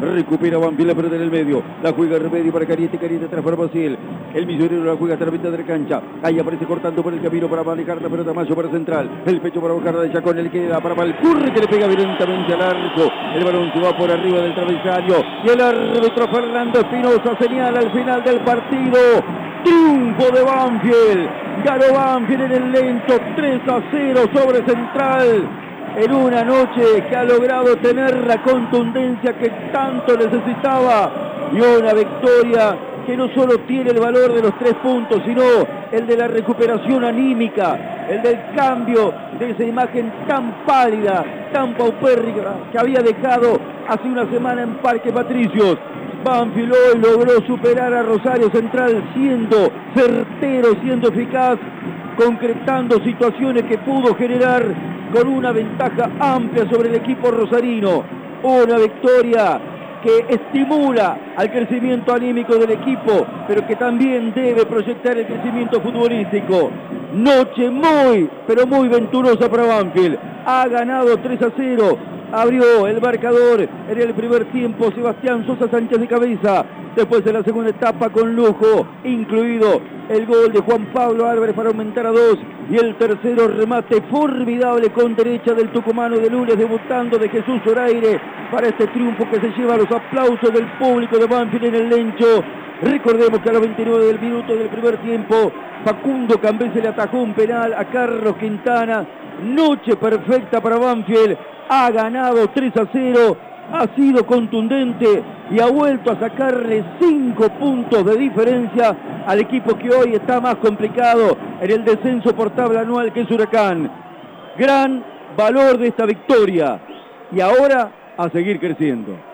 Recupera Banfield la pelota en el medio. La juega Remedio para Cariete. Cariete atrás para Brasil. El misionero la juega hasta la mitad de la cancha. Ahí aparece cortando por el camino para manejar la pelota Mayo para central. El pecho para bajar de Chacón. El queda para Valcurre que le pega violentamente al arco. El balón se va por arriba del travesaño. Y el árbitro Fernando Espinosa señala al final del partido. Triunfo de Banfield. Ganó Banfield en el lento 3 a 0 sobre Central en una noche que ha logrado tener la contundencia que tanto necesitaba y una victoria que no solo tiene el valor de los tres puntos, sino el de la recuperación anímica, el del cambio de esa imagen tan pálida, tan paupérrica que había dejado hace una semana en Parque Patricios. Banfield hoy logró superar a Rosario Central siendo certero, siendo eficaz, concretando situaciones que pudo generar con una ventaja amplia sobre el equipo rosarino. Una victoria que estimula al crecimiento anímico del equipo, pero que también debe proyectar el crecimiento futbolístico. Noche muy, pero muy venturosa para Banfield. Ha ganado 3 a 0 abrió el marcador en el primer tiempo Sebastián Sosa Sánchez de cabeza. Después de la segunda etapa con lujo, incluido el gol de Juan Pablo Álvarez para aumentar a dos. Y el tercero remate formidable con derecha del tucumano de lunes, debutando de Jesús Zoraire para este triunfo que se lleva a los aplausos del público de Banfield en el Lencho. Recordemos que a los 29 del minuto del primer tiempo, Facundo Cambese le atajó un penal a Carlos Quintana. Noche perfecta para Banfield ha ganado 3 a 0, ha sido contundente y ha vuelto a sacarle 5 puntos de diferencia al equipo que hoy está más complicado en el descenso por tabla anual que es Huracán. Gran valor de esta victoria y ahora a seguir creciendo.